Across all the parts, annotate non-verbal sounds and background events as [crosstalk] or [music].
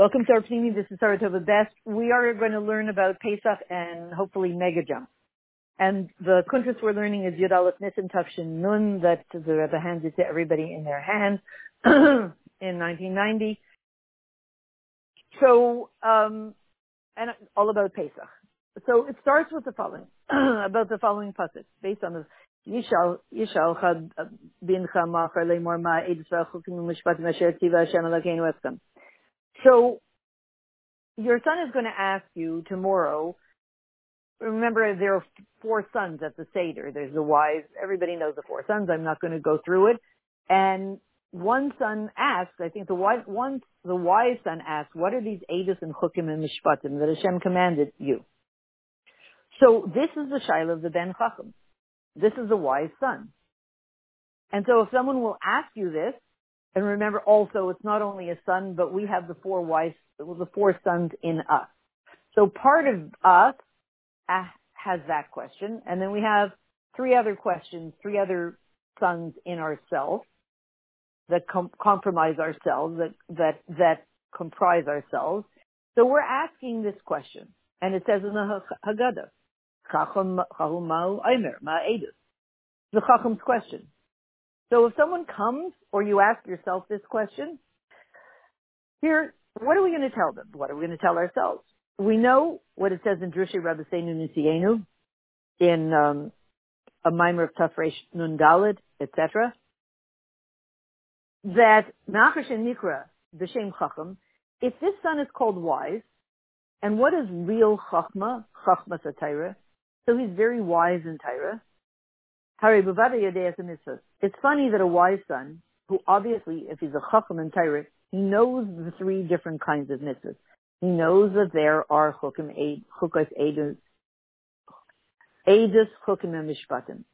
Welcome to our Pnimi. This is Sarah Tova Best. We are going to learn about Pesach and hopefully Mega Jump. And the kuntres we're learning is Yud Aleph Nissen Tafshin Nun that the Rebbe handed to everybody in their hands [clears throat] in 1990. So, um, and all about Pesach. So it starts with the following, [clears throat] about the following pasuk, based on the Yishal, Yishal Chad Bin Chama Lemor Ma Edis V'Chukim Mishpatim Asher Tziva Hashem Elokeinu Eskem. So your son is going to ask you tomorrow. Remember, there are four sons at the Seder. There's the wise. Everybody knows the four sons. I'm not going to go through it. And one son asks, I think the wise, one, the wise son asks, what are these Edus and Chukim and Mishpatim that Hashem commanded you? So this is the Shiloh of the Ben Chacham. This is the wise son. And so if someone will ask you this, and remember also, it's not only a son, but we have the four wives, the four sons in us. So part of us has that question, and then we have three other questions, three other sons in ourselves that com- compromise ourselves, that that that comprise ourselves. So we're asking this question, and it says in the Haggadah. The Chacham's question. So if someone comes or you ask yourself this question, here, what are we going to tell them? What are we going to tell ourselves? We know what it says in Drushi Rabbeinu Nisienu, in um, a mimer of Tafresh Nun Dalid, etc. That Nachash and Nikra, the Shem Chacham, if this son is called wise, and what is real Chachma? Chachma Satira. So he's very wise in Tyra. It's funny that a wise son, who obviously, if he's a chacham and tyrant, he knows the three different kinds of mitzvahs. He knows that there are chukim, chukas, edus, edus, chukim, and mishpatim.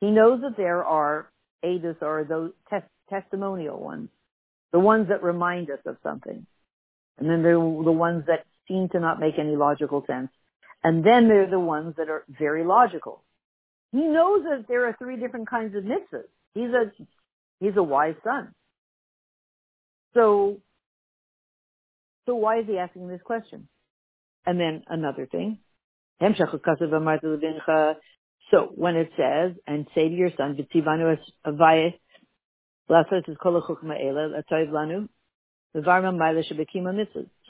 He knows that there are edus, or those tes- testimonial ones, the ones that remind us of something. And then there are the ones that seem to not make any logical sense. And then there are the ones that are very logical. He knows that there are three different kinds of mitzvahs. He's a he's a wise son. So so why is he asking this question? And then another thing. So when it says, and say to your son,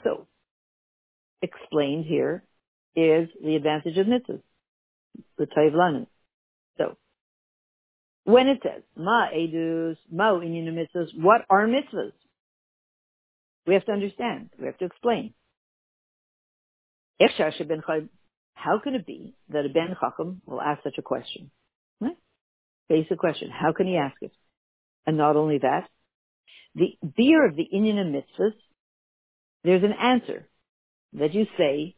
so explained here is the advantage of mitzvahs, the. So, when it says, ma edus, ma inyan mitzvahs, what are mitzvahs? We have to understand. We have to explain. How can it be that a Ben Chacham will ask such a question? Basic question. How can he ask it? And not only that, the beer of the Inyan mitzvahs, there's an answer that you say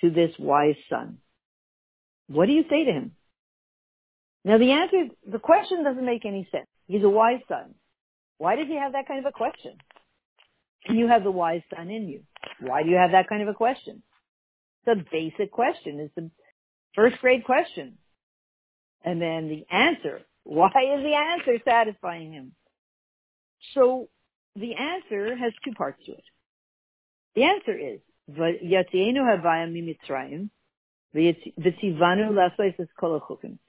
to this wise son. What do you say to him? Now the answer, the question doesn't make any sense. He's a wise son. Why did he have that kind of a question? You have the wise son in you. Why do you have that kind of a question? A basic question. It's the first grade question. And then the answer. Why is the answer satisfying him? So the answer has two parts to it. The answer is,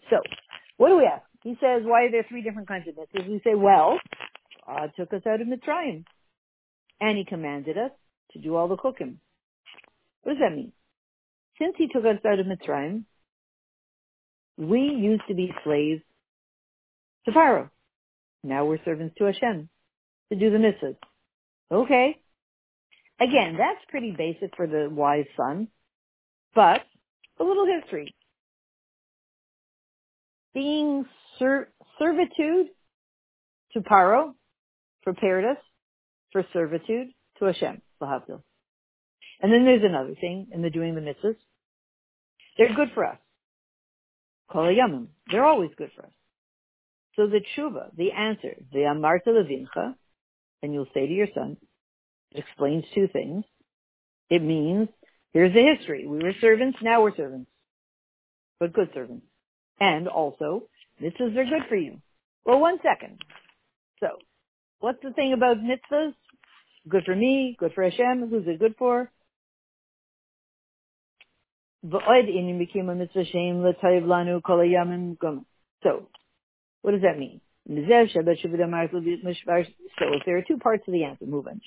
So, what do we ask? He says, why are there three different kinds of mitzvahs? We say, well, God took us out of Mitzrayim. And he commanded us to do all the cooking. What does that mean? Since he took us out of Mitzrayim, we used to be slaves to Pharaoh. Now we're servants to Hashem to do the mitzvahs. Okay. Again, that's pretty basic for the wise son, but a little history being ser- servitude to Paro prepared us for servitude to Hashem. And then there's another thing in the doing the mitzvahs. They're good for us. Kol yamim. They're always good for us. So the tshuva, the answer, the amarta levincha, and you'll say to your son, it explains two things. It means, here's the history. We were servants, now we're servants. But good servants. And also, mitzvahs are good for you. Well, one second. So, what's the thing about mitzvahs? Good for me, good for Hashem. Who's it good for? So, what does that mean? So if there are two parts of the answer, move on.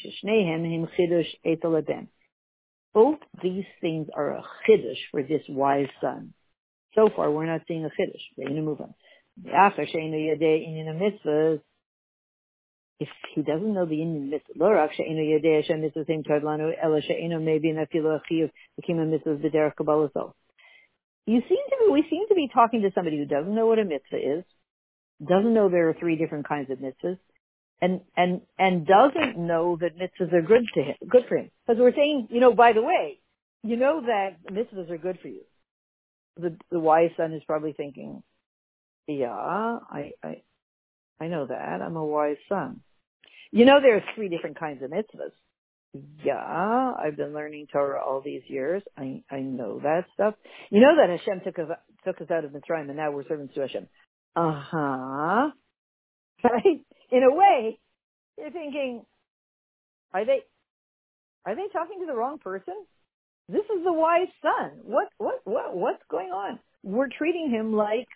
Both these things are a chiddush for this wise son. So far, we're not seeing a chiddush. We're going to move on. If he doesn't know the inyan mitzvah, lo rak she'enu yedei Hashem mitzvah same lanu, ela she'enu maybe nafilu achiv v'kima mitzvah b'derech kabbalah You seem to be, we seem to be talking to somebody who doesn't know what a mitzvah is, doesn't know there are three different kinds of mitzvahs, and and and doesn't know that mitzvahs are good to him, good for him. Because we're saying, you know, by the way, you know that mitzvahs are good for you. The the wise son is probably thinking, yeah, I I I know that. I'm a wise son. You know, there are three different kinds of mitzvahs. Yeah, I've been learning Torah all these years. I I know that stuff. You know that Hashem took us took us out of Mitzrayim, and now we're servants to Hashem. Uh huh. [laughs] Right? In a way, you're thinking, are they are they talking to the wrong person? This is the wise son. What what what what's going on? We're treating him like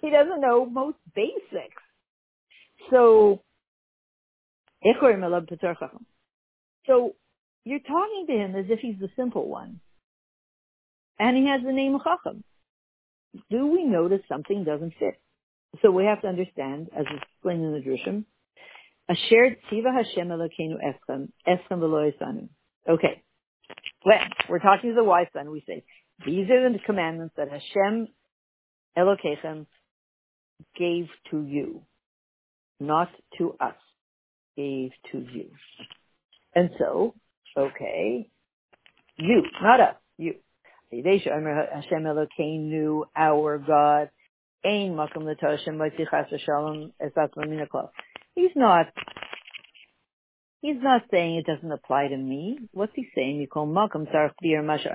he doesn't know most basics. So so you're talking to him as if he's the simple one. And he has the name Chacham. Do we notice something doesn't fit? So we have to understand, as explained in the Drushim, Asher Tziva Hashem Elokeinu Eschem, Eschem V'lo Okay. When we're talking to the wise son, we say, these are the commandments that Hashem Elokechem gave to you, not to us gave to you. And so, okay, you, not us, you. Hashem Elokeinu, our God, Ein Makom L'Toshem Shalom He's not, he's not saying it doesn't apply to me. What's he saying? Makom Sarach B'yer Masha.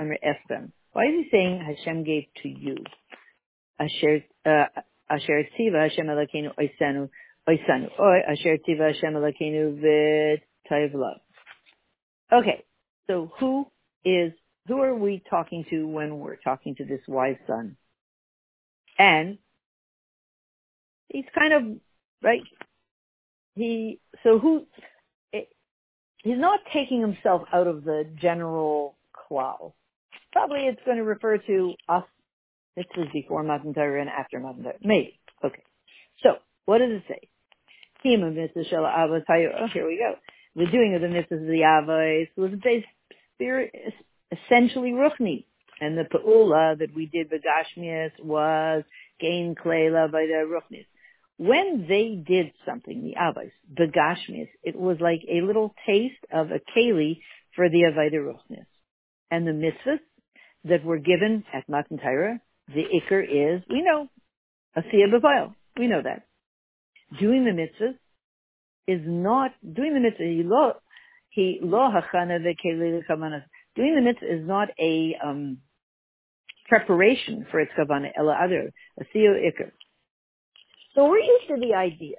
Why is he saying Hashem gave to you? Asher, uh, Asher Hashem Oisanu. Oy Asher Tziva Hashem Okay, so who is who are we talking to when we're talking to this wise son? And he's kind of right. He so who he's not taking himself out of the general klal. Probably it's going to refer to us. This was before Matan Torah and after Matan Torah. Maybe. Okay. So what does it say? Kima mitzvah shel avos Oh, here we go. The doing of the mitzvahs of the avos was based spirit, essentially ruchni. And the pa'ula that we did begashmias was gain klela by the ruchnis. When they did something, the avos, begashmias, it was like a little taste of a keli for the ruchnis. And the mitzvahs that were given at Matan Torah, the ikr is, we know, a siyah We know that doing the mitzvahs is not doing the mitzvah. He lo he lo hachana ve'kelei Doing the mitzvah is not a um, preparation for its kavana ela other a sio ikr. So we're used to the idea.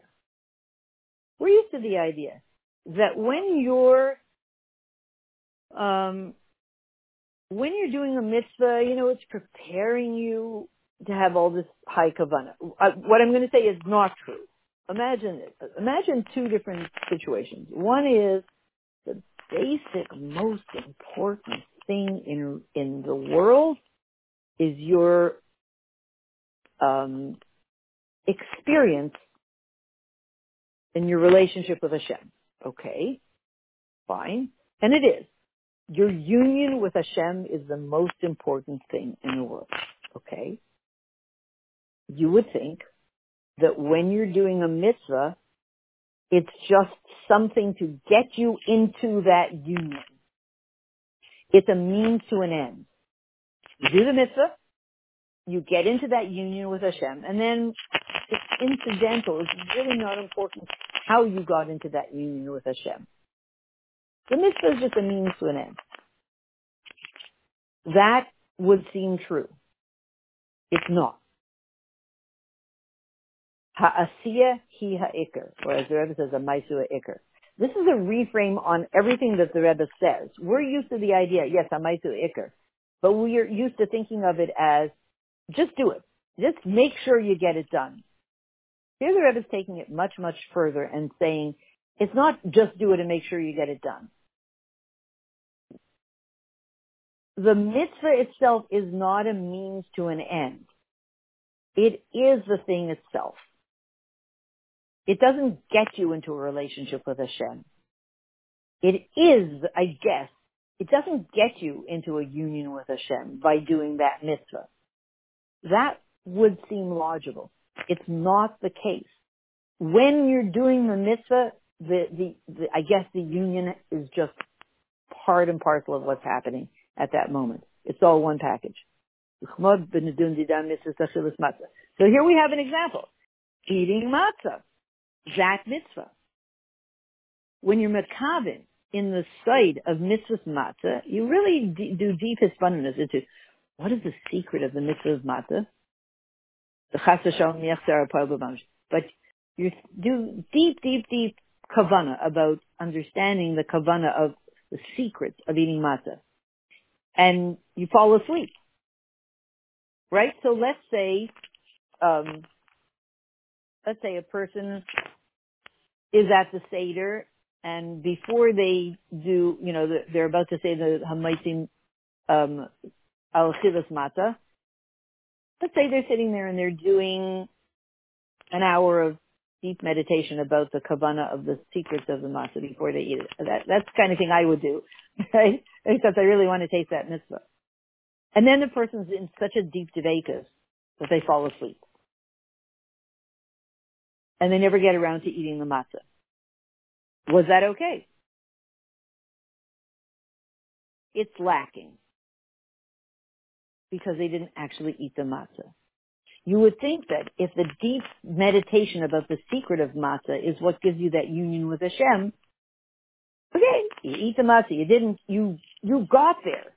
We're used to the idea that when you're um, when you're doing a mitzvah, you know, it's preparing you to have all this high kavana. Uh, what I'm going to say is not true imagine imagine two different situations. One is the basic, most important thing in in the world is your um, experience in your relationship with Hashem. Okay, fine, and it is. Your union with Hashem is the most important thing in the world. Okay, you would think that when you're doing a mitzvah, it's just something to get you into that union. It's a means to an end. You do the mitzvah, you get into that union with Hashem, and then it's incidental. It's really not important how you got into that union with Hashem. The mitzvah is just a means to an end. That would seem true. It's not. Ha'asiya hi ha'ikr, or as the Rebbe says, a maisu ha'ikr. This is a reframe on everything that the Rebbe says. We're used to the idea, yes, Amaitu Iker, but we're used to thinking of it as just do it. Just make sure you get it done. Here the Rebbe is taking it much, much further and saying it's not just do it and make sure you get it done. The mitzvah itself is not a means to an end. It is the thing itself. It doesn't get you into a relationship with Hashem. It is, I guess, it doesn't get you into a union with Hashem by doing that mitzvah. That would seem logical. It's not the case. When you're doing the mitzvah, the, the, the, I guess the union is just part and parcel of what's happening at that moment. It's all one package. So here we have an example. Eating matzah. That mitzvah. When you're makavin in the side of mitzvah matzah, you really do deep hisbonenus into what is the secret of the mitzvah of matzah? But you do deep, deep, deep kavana about understanding the kavana of the secrets of eating matzah. And you fall asleep. Right? So let's say, um, let's say a person is at the Seder and before they do, you know, they're about to say the Hamaitim, um, al let's say they're sitting there and they're doing an hour of deep meditation about the kavana of the secrets of the matzah before they eat it. That, that's the kind of thing I would do, [laughs] right? Except I really want to taste that mitzvah. And then the person's in such a deep devakas that they fall asleep. And they never get around to eating the matzah. Was that okay? It's lacking because they didn't actually eat the matzah. You would think that if the deep meditation about the secret of matzah is what gives you that union with Hashem, okay, you eat the matzah. You didn't, you, you got there.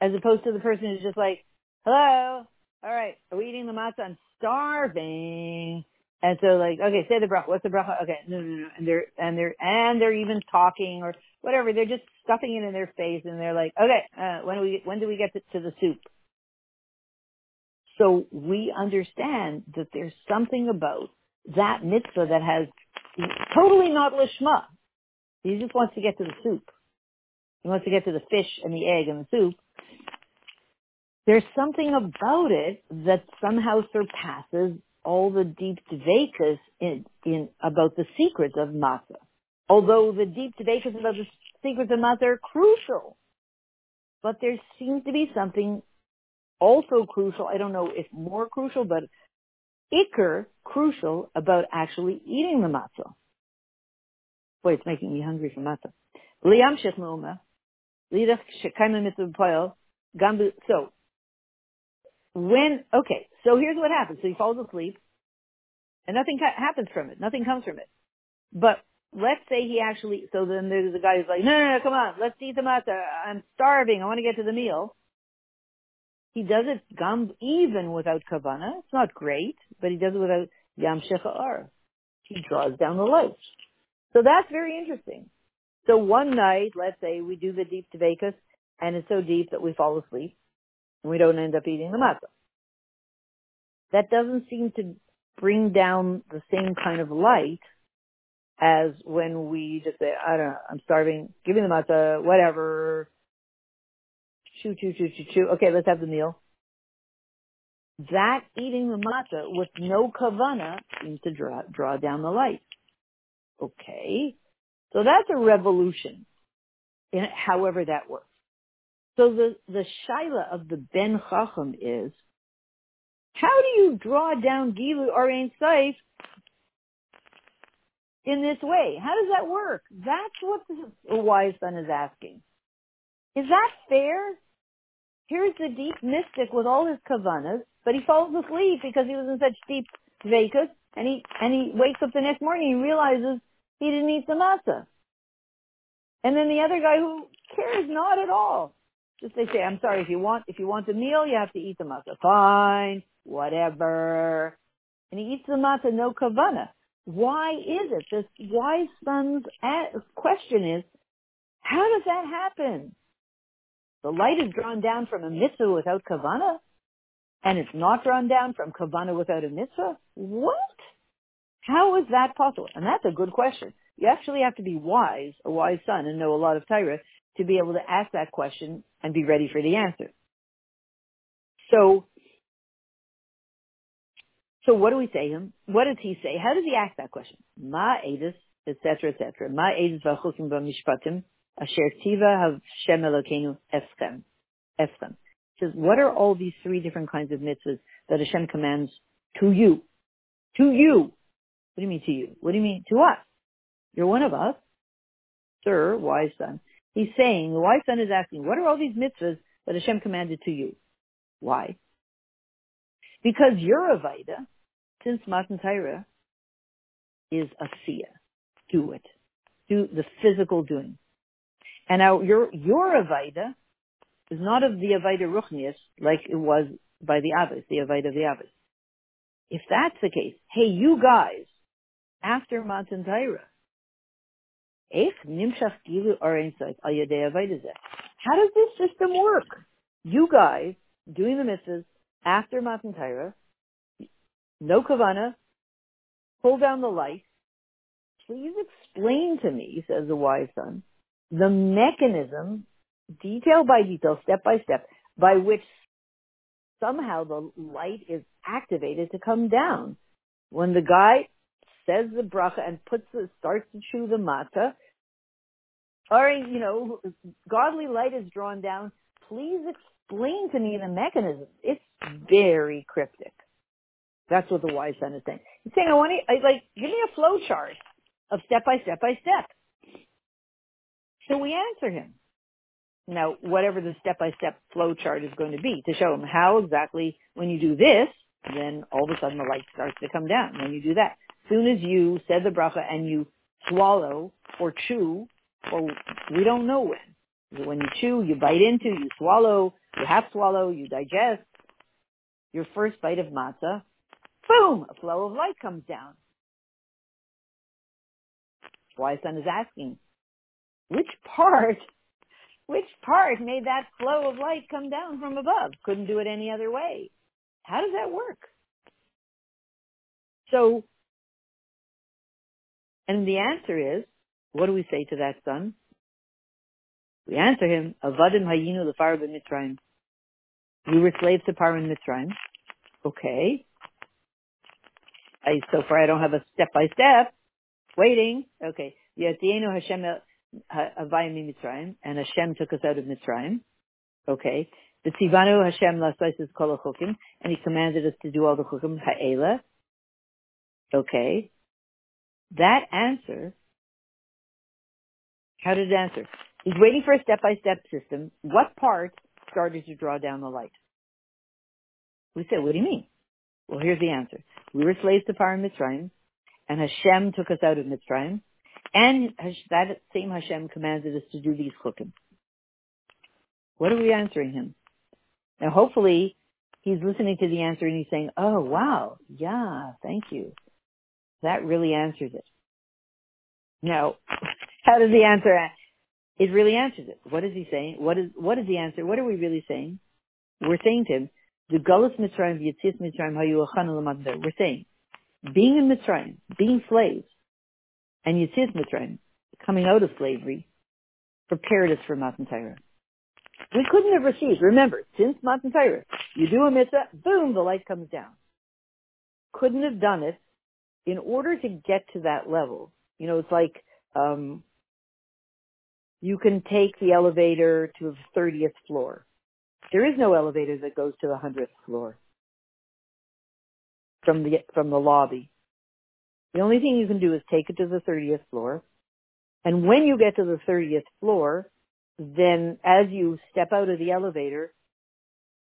As opposed to the person who's just like, hello, all right, are we eating the matzah? I'm starving. And so like, okay, say the bracha. What's the bracha? Okay, no, no, no. And they're, and they're, and they're even talking or whatever. They're just stuffing it in their face and they're like, okay, uh, when do we, when do we get to, to the soup? So we understand that there's something about that mitzvah that has totally not lishma. He just wants to get to the soup. He wants to get to the fish and the egg and the soup. There's something about it that somehow surpasses all the deep dvekas in, in about the secrets of matzah. Although the deep dvekas about the secrets of matzah are crucial, but there seems to be something also crucial. I don't know if more crucial, but ikr crucial about actually eating the matzah. Boy, it's making me hungry for matzah. So when, okay, so here's what happens. So he falls asleep and nothing happens from it. Nothing comes from it. But let's say he actually, so then there's a guy who's like, no, no, no, come on, let's eat the matzah. I'm starving. I want to get to the meal. He does it gum even without kavana. It's not great, but he does it without yam ar. He draws down the light. So that's very interesting. So one night, let's say we do the deep tevekas, and it's so deep that we fall asleep and we don't end up eating the matzah. That doesn't seem to bring down the same kind of light as when we just say, I don't know, I'm starving, give me the matzah, whatever, chew, chew, chew, chew, chew, okay, let's have the meal. That eating the matzah with no kavana seems to draw, draw down the light. Okay. So that's a revolution in however that works. So the, the shaila of the Ben Chacham is, how do you draw down Gilu or Ein Sof in this way? How does that work? That's what the wise son is asking. Is that fair? Here's the deep mystic with all his kavanas, but he falls asleep because he was in such deep vakas, and he and he wakes up the next morning and realizes he didn't eat the matzah. And then the other guy who cares not at all just they say, I'm sorry, if you want, if you want the meal, you have to eat the matzah. Fine, whatever. And he eats the matzah, no kavana. Why is it? This wise son's question is, how does that happen? The light is drawn down from a mitzvah without kavana, and it's not drawn down from kavana without a mitzvah? What? How is that possible? And that's a good question. You actually have to be wise, a wise son, and know a lot of Torah to be able to ask that question and be ready for the answer. So, so what do we say him? What does he say? How does he ask that question? Ma edus, etc., etc. Ma edus v'chukim b'mishpatim asher tziva Hashem Elokeinu eschem. Eschem. says, what are all these three different kinds of mitzvahs that Hashem commands to you? To you. What do you mean to you? What do you mean to us? You're one of us. Sir, wise son. He's saying, the wise son is asking, what are all these mitzvahs that Hashem commanded to you? Why? Because your Avaida, since Matan Torah, is a Sia. Do it. Do the physical doing. And now your, your Avaida is not of the Avaida Ruchnius like it was by the Avos, the Avaida of the Avos. If that's the case, hey, you guys, after Matan Torah, how does this system work? You guys doing the mitzvahs after Matan Torah, no kavana, pull down the light. Please explain to me, says the wise son, the mechanism, detail by detail, step by step, by which somehow the light is activated to come down. When the guy says the bracha and puts the, starts to chew the matzah, or, you know, godly light is drawn down. Please explain to me the mechanism. It's very cryptic. That's what the wise son is saying. He's saying, I want to, I, like, give me a flow chart of step by step by step. So we answer him. Now, whatever the step by step flow chart is going to be to show him how exactly when you do this, then all of a sudden the light starts to come down. When you do that, soon as you said the bracha and you swallow or chew, or we don't know when. When you chew, you bite into, you swallow, you half swallow, you digest. Your first bite of matzah, boom, a flow of light comes down. Why son is asking, which part, which part made that flow of light come down from above? Couldn't do it any other way. How does that work? So, and the answer is, what do we say to that son? We answer him, Avadim hayinu lefar b'mitzrayim. We were slaves to Paro in Mitzrayim. Okay. I, so far I don't have a step by step. Waiting. Okay. Yatienu Hashem avayim Mitzrayim, and Hashem took us out of Mitzrayim. Okay. The Tzivanu Hashem lasaisis kol chukim, and He commanded us to do all the chukim ha'ela. Okay. That answer how did it answer? He's waiting for a step-by-step system. What part started to draw down the light? We said, what do you mean? Well, here's the answer. We were slaves to Paro Mitzrayim, and Hashem took us out of Mitzrayim, and that same Hashem commanded us to do these chukim. What are we answering him? Now, hopefully, he's listening to the answer and he's saying, oh, wow, yeah, thank you. That really answers it. Now, [laughs] how does the answer it? Really answers it. What is he saying? What is what is the answer? What are we really saying? We're saying to him, the Gullus Mitzrayim, Yitzis Mitzrayim, Hayu We're saying, being in Mitzrayim, being slaves, and Yitzis Mitzrayim, coming out of slavery, prepared us for Matan Torah. We couldn't have received, remember, since Matan Torah, you do a mitzvah, boom, the light comes down. Couldn't have done it in order to get to that level. You know, it's like, um, you can take the elevator to the 30th floor. There is no elevator that goes to the 100th floor from the, from the lobby. The only thing you can do is take it to the 30th floor. And when you get to the 30th floor, then as you step out of the elevator,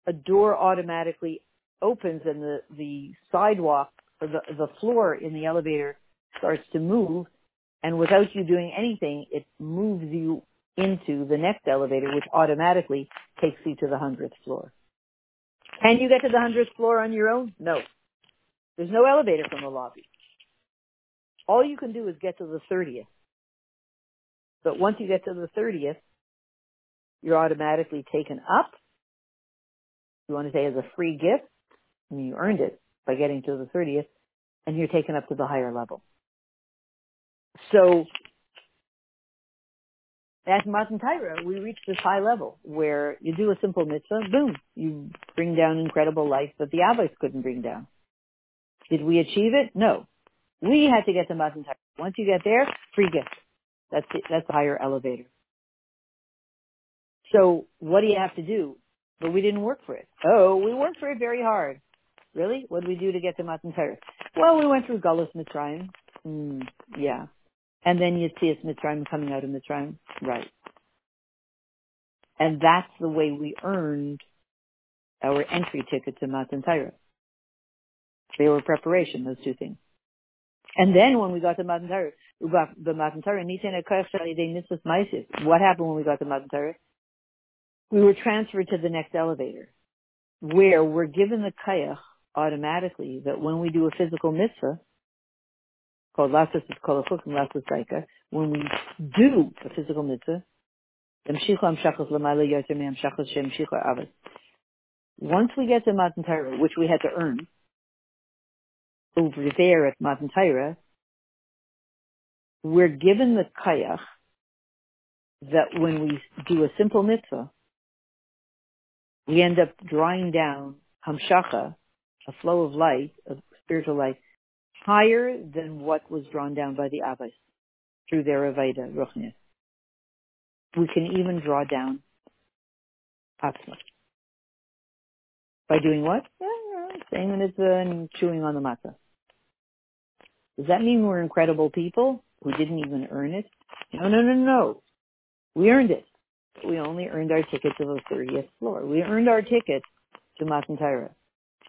a door automatically opens and the, the sidewalk or the, the floor in the elevator starts to move and without you doing anything, it moves you into the next elevator, which automatically takes you to the hundredth floor. Can you get to the hundredth floor on your own? No. There's no elevator from the lobby. all you can do is get to the 30th. But once you get to the 30th, you're automatically taken up. You want to say as a free gift, I mean, you earned it by getting to the 30th, and you're taken up to the higher level. So at Matan Torah, we reach this high level where you do a simple mitzvah, boom, you bring down incredible life that the Avos couldn't bring down. Did we achieve it? No. We had to get to Matan Torah. Once you get there, free gift. That's that's the higher elevator. So what do you have to do? But we didn't work for it. Oh, we worked for it very hard. Really? What did we do to get to Matan Torah? Well, we went through Gullus Mitzrayim. Mm, yeah. And then you see us Mitzrayim coming out of Mitzrayim. Right. And that's the way we earned our entry ticket to Matan Torah. They were preparation, those two things. And then when we got to Matan Torah, the Matan Torah, what happened when we got to Matan Torah? We were transferred to the next elevator, where we're given the kayach automatically that when we do a physical mitzvah, called Lasus Kolachuk and Lasus Saika, when we do a physical mitzvah, once we get to Matan Torah, which we had to earn, over there at Matan Torah, we're given the kayach that when we do a simple mitzvah, we end up drawing down hamshacha, a flow of light, of spiritual light, higher than what was drawn down by the Avos through their Aveda, Ruchnis. We can even draw down Atzma. By doing what? saying the mitzvah and chewing on the matzah. Does that mean we're incredible people who didn't even earn it? No, no, no, no. We earned it. We only earned our ticket to the 30th floor. We earned our ticket to Matan Torah.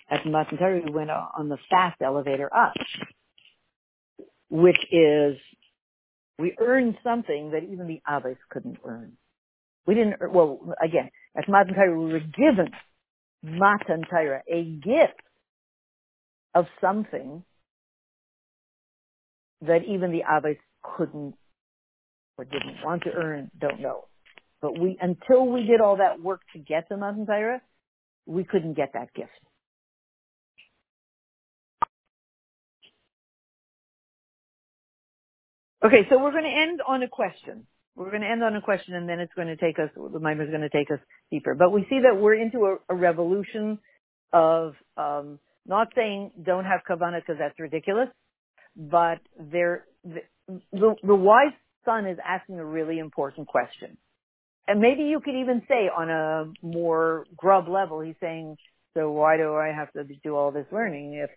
At Matan Torah, we went on the fast elevator up, which is, we earned something that even the Avos couldn't earn. We didn't, well, again, at Matan we were given Matan Torah, a gift of something that even the Avos couldn't or didn't want to earn, don't know. But we, until we did all that work to get to Matan Torah, we couldn't get that gift. Okay, so we're going to end on a question. We're going to end on a question and then it's going to take us, the mimer is going to take us deeper. But we see that we're into a, a revolution of, um, not saying don't have kavana because that's ridiculous, but there, the, the, the wise son is asking a really important question. And maybe you could even say on a more grub level, he's saying, so why do I have to do all this learning if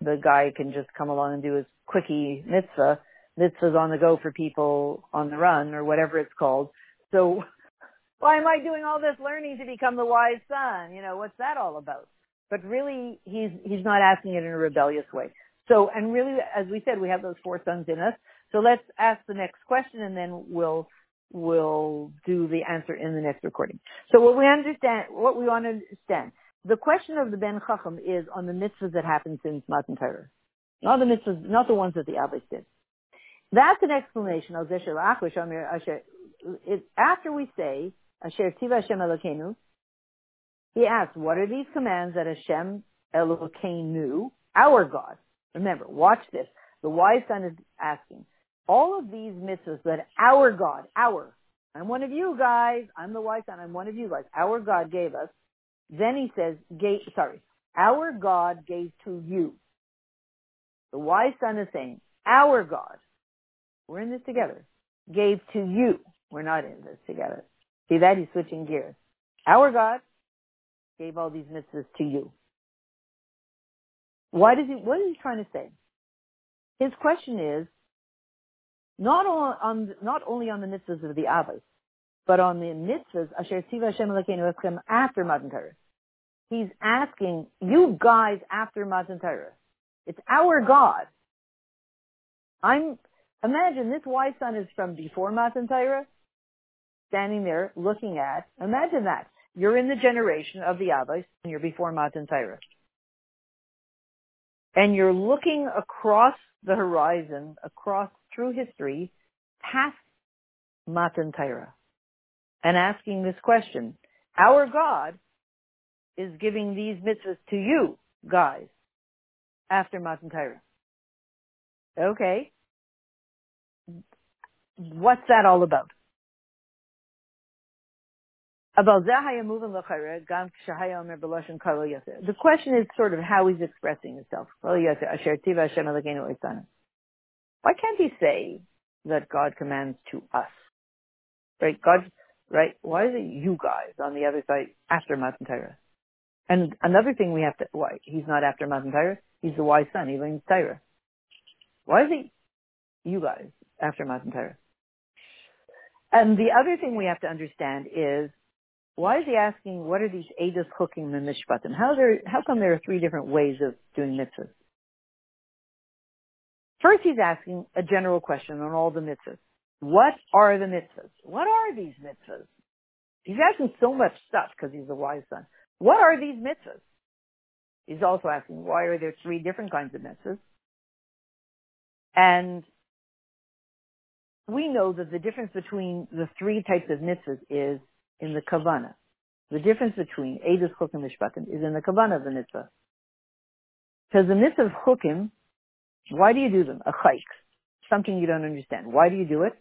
the guy can just come along and do his quickie mitzvah? Mitzvah's on the go for people on the run or whatever it's called. So [laughs] why am I doing all this learning to become the wise son? You know, what's that all about? But really, he's, he's not asking it in a rebellious way. So, and really, as we said, we have those four sons in us. So let's ask the next question and then we'll, we'll do the answer in the next recording. So what we understand, what we want to understand, the question of the Ben Chacham is on the mitzvahs that happened since Matan Torah. Not the mitzvahs, not the ones that the Avos did. That's an explanation of After we say, Asher Tziva Hashem Elokeinu, he asks, what are these commands that Hashem Elokeinu, our God, Remember, watch this. The wise son is asking, all of these mitzvahs that our God, our, I'm one of you guys, I'm the wise son, I'm one of you guys, our God gave us, then he says, gave, sorry, our God gave to you. The wise son is saying, our God, we're in this together, gave to you. We're not in this together. See that? He's switching gears. Our God gave all these mitzvahs to you. Why does he, what is he trying to say? His question is, not on, not only on the mitzvahs of the Avos, but on the mitzvahs Asher Tziva Hashem Elokeinu after Matan Torah. He's asking you guys after Matan Torah. It's our God. I'm imagine this wise son is from before Matan Torah, standing there looking at. Imagine that you're in the generation of the Avos and you're before Matan Torah and you're looking across the horizon across through history past Matan Torah and asking this question. Our God is giving these mitzvahs to you guys after Matan Torah. Okay. What's that all about? The question is sort of how he's expressing himself. Why can't he say that God commands to us? Right? God, right? Why is it you guys on the other side after Matan Torah? And another thing we have to, why? He's not after Matan Torah. He's the wise son. He learns Torah. Why is he you guys after Matan Torah? And the other thing we have to understand is why is he asking what are these Chukim and Mishpatim? How there how come there are three different ways of doing mitzvahs? First he's asking a general question on all the mitzvahs. What are the mitzvahs? What are these mitzvahs? He's asking so much stuff because he's a wise son. What are these mitzvahs? He's also asking why are there three different kinds of mitzvahs? And we know that the difference between the three types of mitzvahs is in the kavana. The difference between Eidos Chukim Mishpatim is in the kavana of the mitzvah. Because the mitzvah of Chukim, why do you do them? A chayk. Something you don't understand. Why do you do it?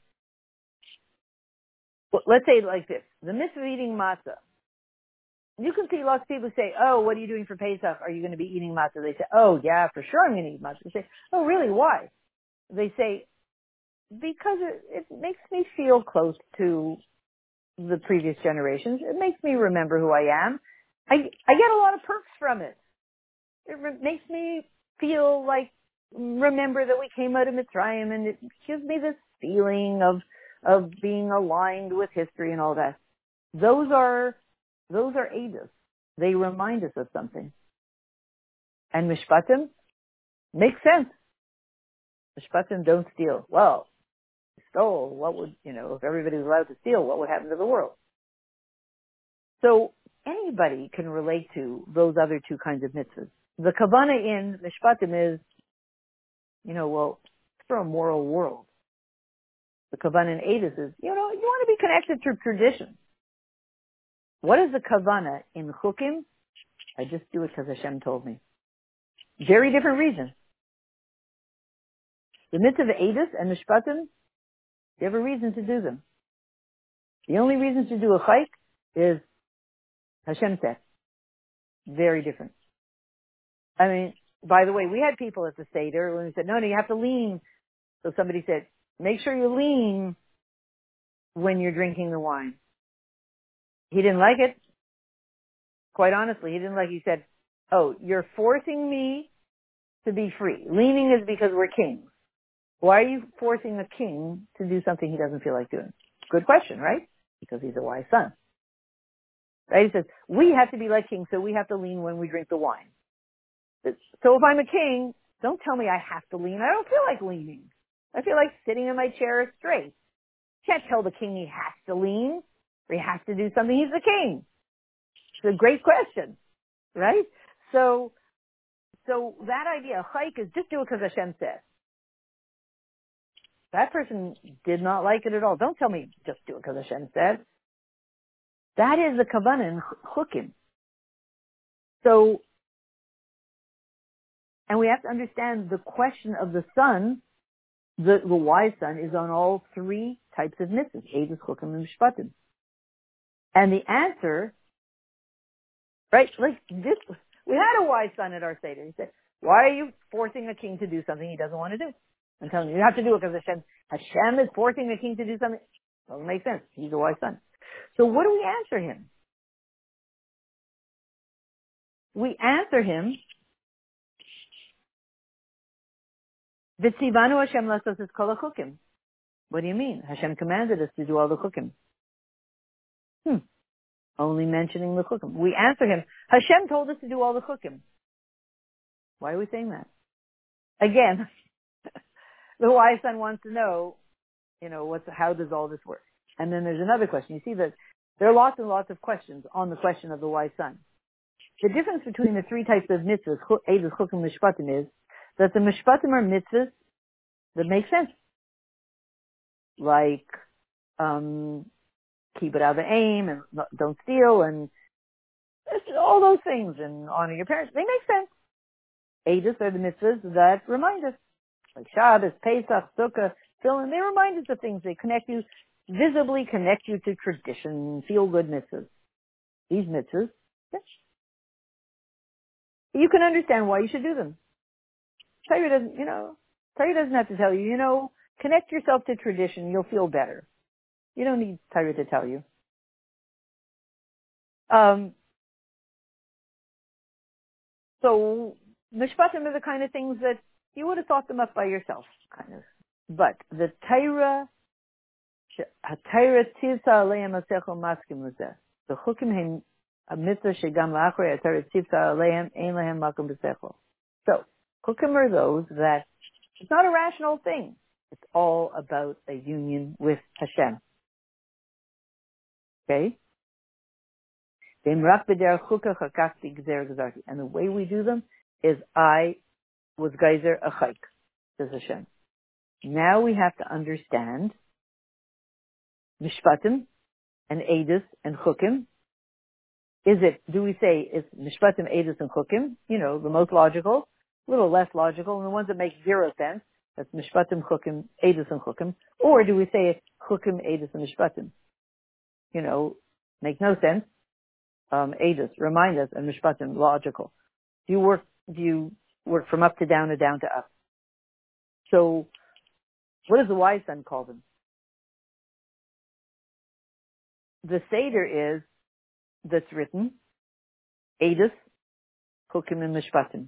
Well, let's say like this. The mitzvah of eating matzah. You can see lots of people say, oh, what are you doing for Pesach? Are you going to be eating matzah? They say, oh, yeah, for sure I'm going to eat matzah. They say, oh, really? Why? They say, because it, it makes me feel close to the previous generations. It makes me remember who I am. I, I get a lot of perks from it. It re- makes me feel like remember that we came out of Mitzrayim and it gives me this feeling of, of being aligned with history and all that. Those are, those are Eidos. They remind us of something. And Mishpatim makes sense. Mishpatim don't steal. Well, stole, what would, you know, if everybody was allowed to steal, what would happen to the world? So anybody can relate to those other two kinds of mitzvahs. The kavana in Mishpatim is, you know, well, for a moral world. The kavana in Eidos is, you know, you want to be connected to tradition. What is the kavana in Chukim? I just do it because Hashem told me. Very different reason. The mitzvah of Eidos and Mishpatim you have a reason to do them. The only reason to do a chayk is Hashem said. Very different. I mean, by the way, we had people at the Seder when we said, no, no, you have to lean. So somebody said, make sure you lean when you're drinking the wine. He didn't like it. Quite honestly, he didn't like it. He said, oh, you're forcing me to be free. Leaning is because we're kings. Why are you forcing a king to do something he doesn't feel like doing? Good question, right? Because he's a wise son. Right? He says, we have to be like kings, so we have to lean when we drink the wine. So if I'm a king, don't tell me I have to lean. I don't feel like leaning. I feel like sitting in my chair straight. Can't tell the king he has to lean or he has to do something. He's the king. It's a great question, right? So, so that idea, chayk is just do it because Hashem says. That person did not like it at all. Don't tell me just do it because Hashem said. That is the kavanah in chukim. So, and we have to understand the question of the son, the, the wise son, is on all three types of mitzvahs, Eidos, Chukim, and Mishpatim. And the answer, right, like this, we had a wise son at our Seder. He said, why are you forcing a king to do something he doesn't want to do? I'm telling you, you have to do it because Hashem, Hashem is forcing the king to do something. Doesn't make sense. He's a wise son. So what do we answer him? We answer him, V'tzivanu Hashem lasos es kol. What do you mean? Hashem commanded us to do all the chukim. Hmm. Only mentioning the chukim. We answer him, Hashem told us to do all the chukim. Why are we saying that? Again, [laughs] [laughs] the wise son wants to know, you know, what's, how does all this work? And then there's another question. You see that there are lots and lots of questions on the question of the wise son. The difference between the three types of mitzvahs, Eidos, Chukim, Mishpatim, is that the Mishpatim are mitzvahs that make sense. Like, um, keep it out of aim and don't steal and all those things and honor your parents. They make sense. Eidos are the mitzvahs that remind us. Like Shabbos, Pesach, Sukkah, tefillin. They remind us of things. They connect you, visibly connect you to tradition, feel good mitzvahs. These mitzvahs. You can understand why you should do them. Torah doesn't, you know, Torah doesn't have to tell you, you know, connect yourself to tradition, you'll feel better. You don't need Torah to tell you. Um, so mishpatim are the kind of things that you would have thought them up by yourself, kind of. But the Torah, Torah tivsa aleim asecho maskim lezeh. The chukim hem mitzvah shegam la'achrei Torah tivsa aleim ein lehem makom b'secho. So chukim are those that it's not a rational thing. It's all about a union with Hashem. Okay? And the way we do them is I was geyser a chayk, says Hashem. Now we have to understand mishpatim and edus and chukim. Is it, do we say it's mishpatim, edus, and chukim? You know, the most logical, a little less logical, and the ones that make zero sense. That's mishpatim, chukim, edus, and chukim. Or do we say it's chukim, edus, and mishpatim? You know, make no sense. Um, edus, remind us, and mishpatim, logical. Do you work, do you work from up to down or down to up? So, what does the wise son call them? The Seder is, that's written, edus, chukim, and mishpatim.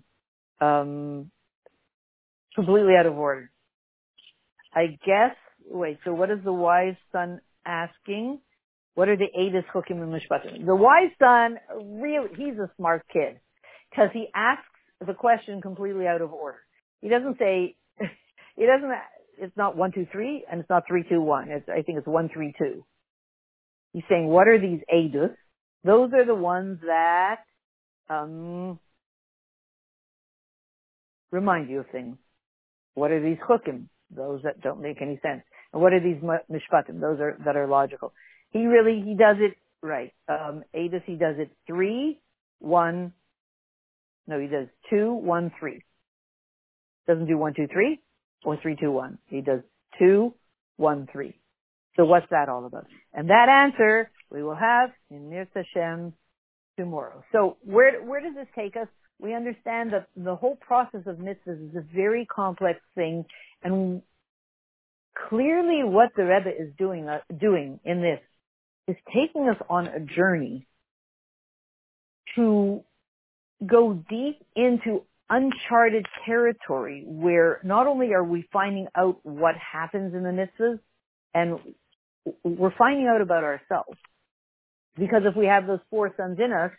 Um, completely out of order. I guess, wait, so what is the wise son asking? What are the Edus Chukim and Mishpatim? The wise son, really, he's a smart kid. Because he asks the question completely out of order. He doesn't say, [laughs] he doesn't, it's not one, two, three, and it's not three, two, one. It's, I think it's one, three, two. He's saying, what are these Edus? Those are the ones that, um, remind you of things. What are these chukim? Those that don't make any sense. And what are these mishpatim? Those are that are logical. He really he does it right. Um, Adis he does it three, one. No, he does two, one, three. Doesn't do one, two, three, or three, two, one. He does two, one, three. So what's that all about? And that answer we will have in Nir Hashem tomorrow. So where where does this take us? we understand that the whole process of mitzvahs is a very complex thing, and clearly what the Rebbe is doing uh, doing in this is taking us on a journey to go deep into uncharted territory where not only are we finding out what happens in the mitzvahs, and we're finding out about ourselves. Because if we have those four sons in us,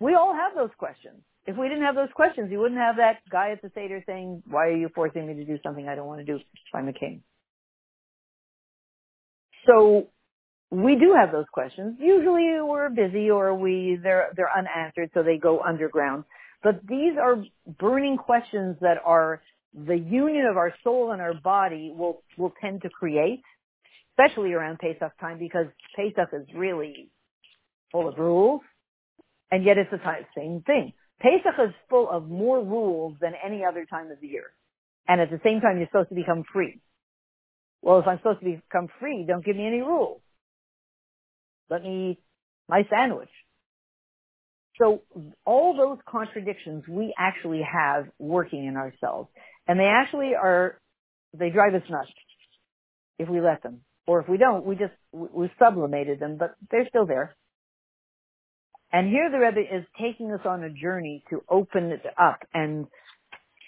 we all have those questions if we didn't have those questions, you wouldn't have that guy at the Seder saying, why are you forcing me to do something I don't want to do if I'm a king? So we do have those questions. Usually we're busy or we, they're, they're unanswered, so they go underground. But these are burning questions that are the union of our soul and our body will, will tend to create, especially around Pesach time because Pesach is really full of rules. And yet it's the same thing. Pesach is full of more rules than any other time of the year. And at the same time, you're supposed to become free. Well, if I'm supposed to become free, don't give me any rules. Let me eat my sandwich. So all those contradictions we actually have working in ourselves. And they actually are, they drive us nuts if we let them. Or if we don't, we just, we sublimated them, but they're still there. And here the Rebbe is taking us on a journey to open it up and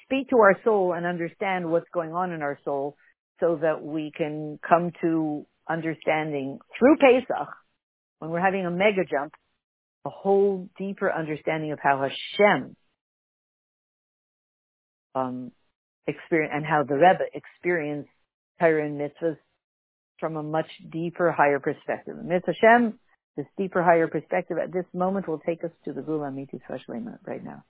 speak to our soul and understand what's going on in our soul so that we can come to understanding through Pesach, when we're having a mega jump, a whole deeper understanding of how Hashem um, experience and how the Rebbe experienced Torah and mitzvahs from a much deeper, higher perspective. Mitzvah Hashem this deeper, higher perspective at this moment will take us to the Geulah Mitzvah right now.